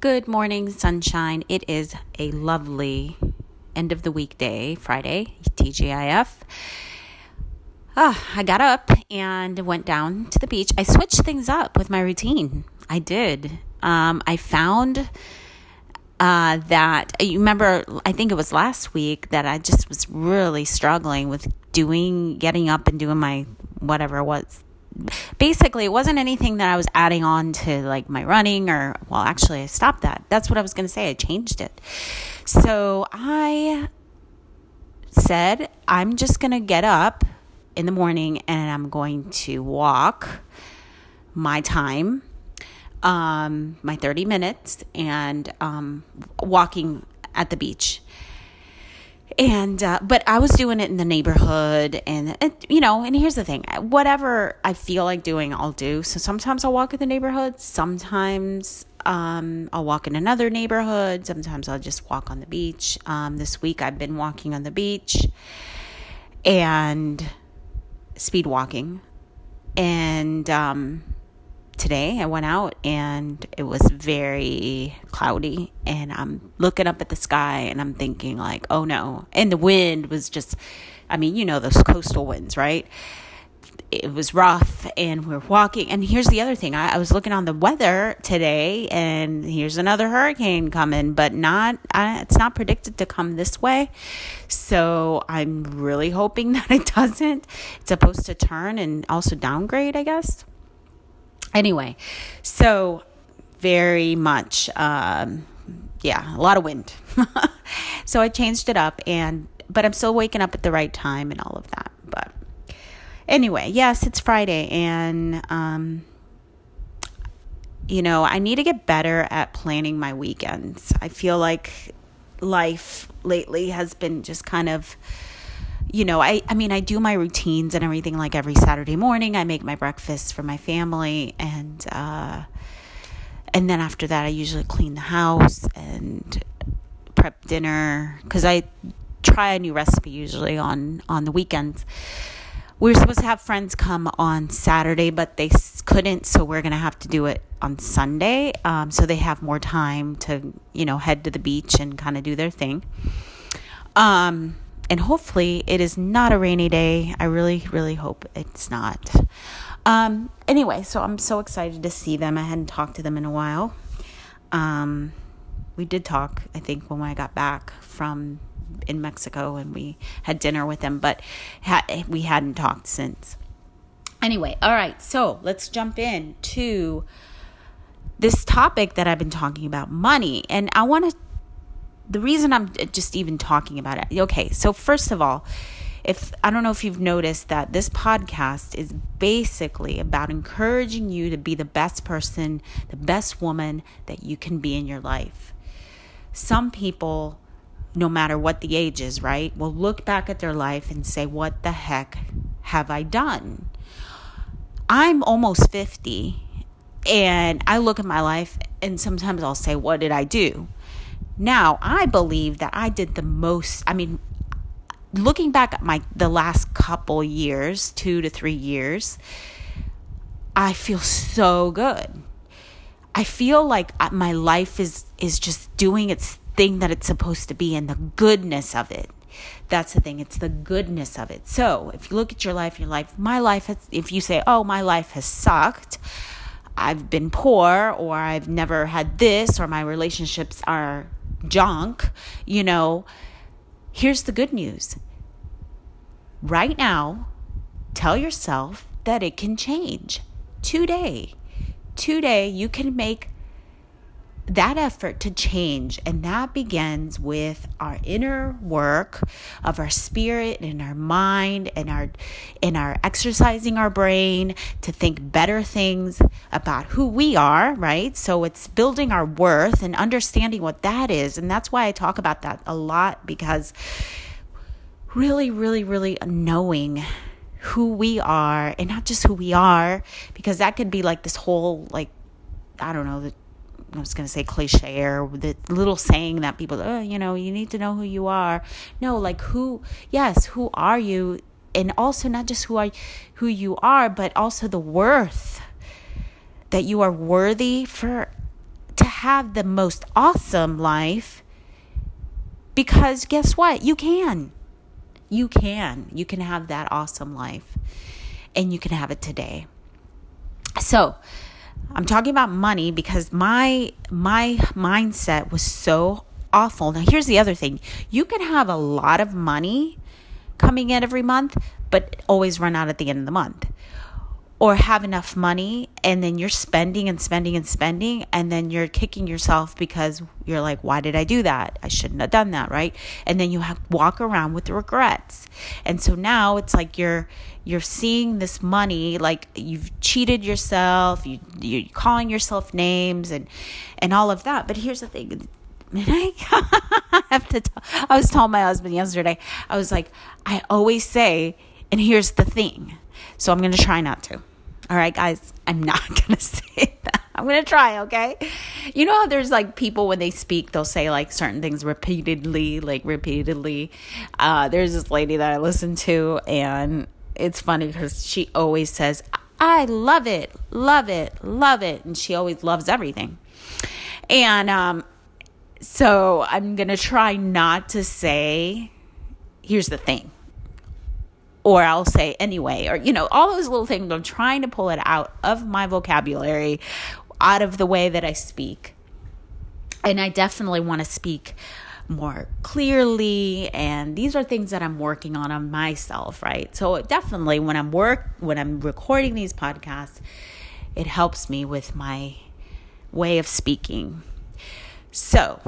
Good morning, sunshine. It is a lovely end of the week day, Friday, TGIF. Oh, I got up and went down to the beach. I switched things up with my routine. I did. Um, I found uh, that you remember, I think it was last week that I just was really struggling with doing, getting up and doing my whatever it was basically it wasn't anything that I was adding on to like my running or well actually I stopped that. That's what I was going to say. I changed it. So I said I'm just going to get up in the morning and I'm going to walk my time um my 30 minutes and um walking at the beach and uh, but i was doing it in the neighborhood and you know and here's the thing whatever i feel like doing i'll do. So sometimes i'll walk in the neighborhood sometimes um, i'll walk in another neighborhood sometimes i'll just walk on the beach. Um, this week i've been walking on the beach and speed walking. And um, today I went out and it was very cloudy and I'm looking up at the sky and I'm thinking like, "Oh no." And the wind was just I mean, you know those coastal winds, right? It was rough and we are walking. And here's the other thing. I, I was looking on the weather today and here's another hurricane coming, but not uh, it's not predicted to come this way. So I'm really hoping that it doesn't. It's supposed to turn and also downgrade, I guess. Anyway, so very much, um, yeah, a lot of wind. so I changed it up, and but I'm still waking up at the right time and all of that. But anyway, yes, it's Friday, and um, you know, I need to get better at planning my weekends. I feel like life lately has been just kind of you know, I, I mean, I do my routines and everything like every Saturday morning. I make my breakfast for my family and, uh, and then after that, I usually clean the house and prep dinner because I try a new recipe usually on, on the weekends. We were supposed to have friends come on Saturday, but they couldn't, so we're to have to do it on Sunday. Um, so they have more time to, you know, head to the beach and kind of do their thing. Um, and hopefully it is not a rainy day. I really, really hope it's not. Um, anyway, so I'm so excited to see them. I hadn't talked to them in a while. Um, we did talk, I think, when I got back from in Mexico and we had dinner with them, but ha- we hadn't talked since. Anyway, all right, so let's jump in to this topic that I've been talking about money. And I want to the reason I'm uh, just even talking about it. Okay, so first of all, if I don't know if you've noticed that this podcast is basically about encouraging you to be the best person, the best woman that you can be in your life. Some people, no matter what the age is, right, will look back at their life and say, What the heck have I done? I'm almost 50 and I look at my life and sometimes I'll say, What did I do? Now, I believe that I did the most, I mean, looking back at my the last couple years, 2 to 3 years, I feel so good. I feel like uh, my life is is just doing its thing that it's supposed to be and the goodness of it. That's the thing. It's the goodness of it. So, if you look at your life, your life, my life has, if you say, oh, my life has sucked, I've been poor, or I've never had this, or my relationships are junk, you know, here's the good news. Right now, tell yourself that it can change. Today, today, you can make that effort to change and that begins with our inner work of our spirit and our mind and our in our exercising our brain to think better things about who we are right? So it's building our worth and understanding what that is. And that's why I talk about that a lot because really really really knowing who we are and not just who we are because that could be like this whole like I don't know the I was going to say cliche or the little saying that people, oh, you know, you need to know who you are. No, like who, yes, who are you? And also not just who are who you are, but also the worth that you are worthy for to have the most awesome life. Because guess what? You can. You can. You can have that awesome life. And you can have it today. So, I'm talking about money because my my mindset was so awful. Now here's the other thing. You can have a lot of money coming in every month, but always run out at the end of the month or have enough money and then you're spending and spending and spending and then you're kicking yourself because you're like why did i do that i shouldn't have done that right and then you walk around with regrets and so now it's like you're you're seeing this money like you've cheated yourself you you're calling yourself names and and all of that but here's the thing I have to. Tell, I was telling my husband yesterday. I was like, I always say, and here's the thing. So I'm going to try not to. All right, guys, I'm not going to say that. I'm going to try, okay? You know how there's like people when they speak, they'll say like certain things repeatedly, like repeatedly. Uh, there's this lady that I listen to, and it's funny because she always says, I love it, love it, love it. And she always loves everything. And um, so I'm going to try not to say, here's the thing or I'll say anyway, or, you know, all those little things. I'm trying to pull it out of my vocabulary, out of the way that I speak. And I definitely want to speak more clearly and these are things that I'm working on on myself, right? So definitely when I'm work when I'm recording these podcasts, it helps me with my way of speaking. So,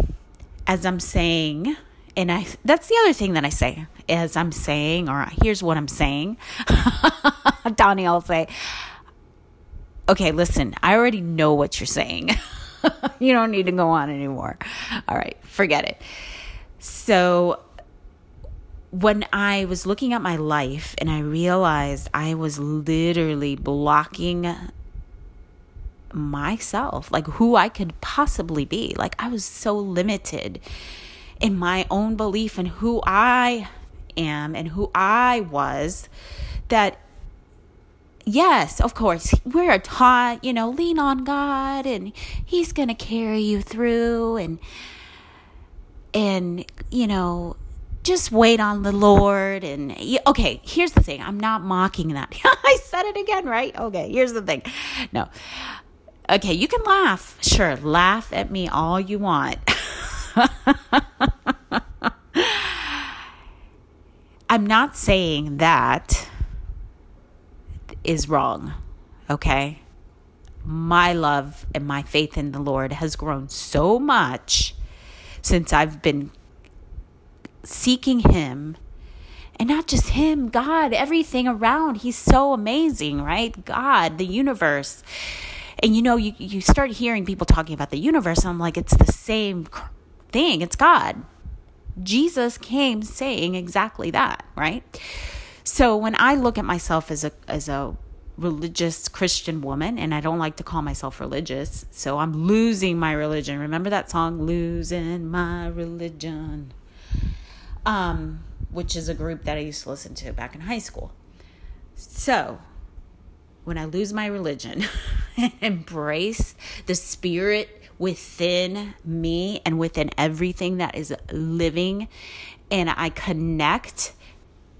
as I'm saying, and I that's the other thing that I say as I'm saying, or here's what I'm saying. Donnie, I'll say, okay, listen, I already know what you're saying. you don't need to go on anymore. All right, forget it. So when I was looking at my life and I realized I was literally blocking myself, like who I could possibly be. Like I was so limited in my own belief in who I am and who I was that yes, of course, we're taught, you know, lean on God and he's going to carry you through and and you know, just wait on the Lord and okay, here's the thing. I'm not mocking that. I said it again, right? Okay, here's the thing. No. Okay, you can laugh. Sure, laugh at me all you want. I'm not saying that is wrong, okay? My love and my faith in the Lord has grown so much since I've been seeking Him. And not just Him, God, everything around. He's so amazing, right? God, the universe. And you know, you, you start hearing people talking about the universe, and I'm like, it's the same thing. It's God. Jesus came saying exactly that, right? So when I look at myself as a as a religious Christian woman, and I don't like to call myself religious, so I'm losing my religion. Remember that song, Losing My Religion? Um, which is a group that I used to listen to back in high school. So when I lose my religion and embrace the spirit within me and within everything that is living, and I connect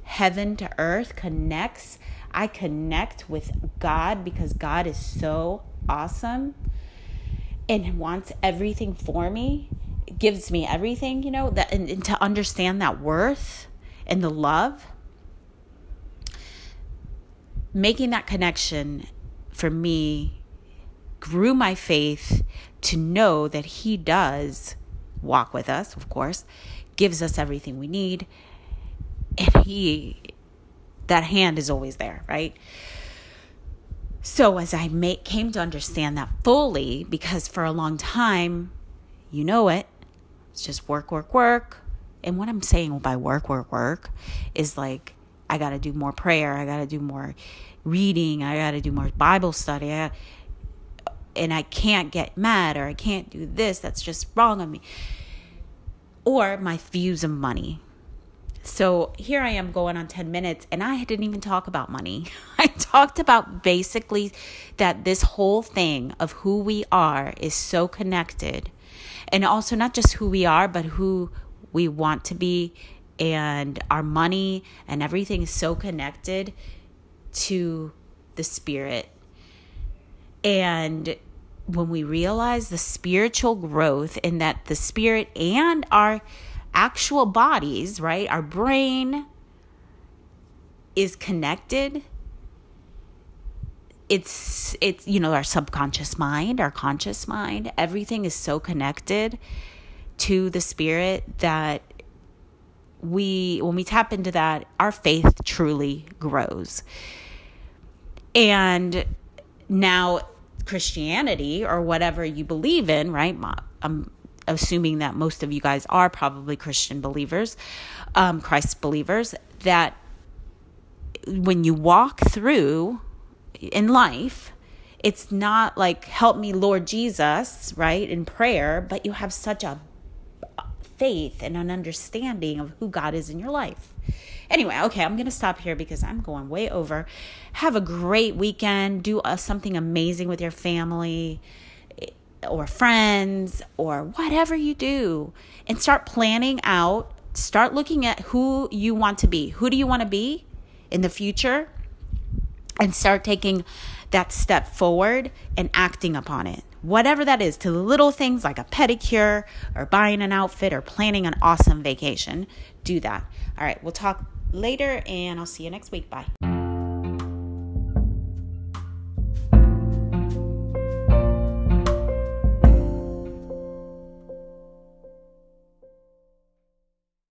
heaven to earth, connects. I connect with God because God is so awesome and wants everything for me, gives me everything, you know, that and, and to understand that worth and the love. Making that connection for me grew my faith to know that He does walk with us, of course, gives us everything we need. And He, that hand is always there, right? So as I make, came to understand that fully, because for a long time, you know it, it's just work, work, work. And what I'm saying by work, work, work is like, I got to do more prayer. I got to do more reading. I got to do more Bible study. I, and I can't get mad or I can't do this. That's just wrong on me. Or my views of money. So here I am going on 10 minutes, and I didn't even talk about money. I talked about basically that this whole thing of who we are is so connected. And also, not just who we are, but who we want to be. And our money and everything is so connected to the spirit. And when we realize the spiritual growth in that the spirit and our actual bodies, right? Our brain is connected. It's it's you know our subconscious mind, our conscious mind, everything is so connected to the spirit that we when we tap into that, our faith truly grows. And now Christianity or whatever you believe in, right? I'm assuming that most of you guys are probably Christian believers, um, Christ believers, that when you walk through in life, it's not like, help me, Lord Jesus, right, in prayer, but you have such a faith and an understanding of who God is in your life. Anyway, okay, I'm going to stop here because I'm going way over. Have a great weekend. Do uh, something amazing with your family or friends or whatever you do and start planning out start looking at who you want to be who do you want to be in the future and start taking that step forward and acting upon it whatever that is to the little things like a pedicure or buying an outfit or planning an awesome vacation do that. All right we'll talk later and i'll see you next week. Bye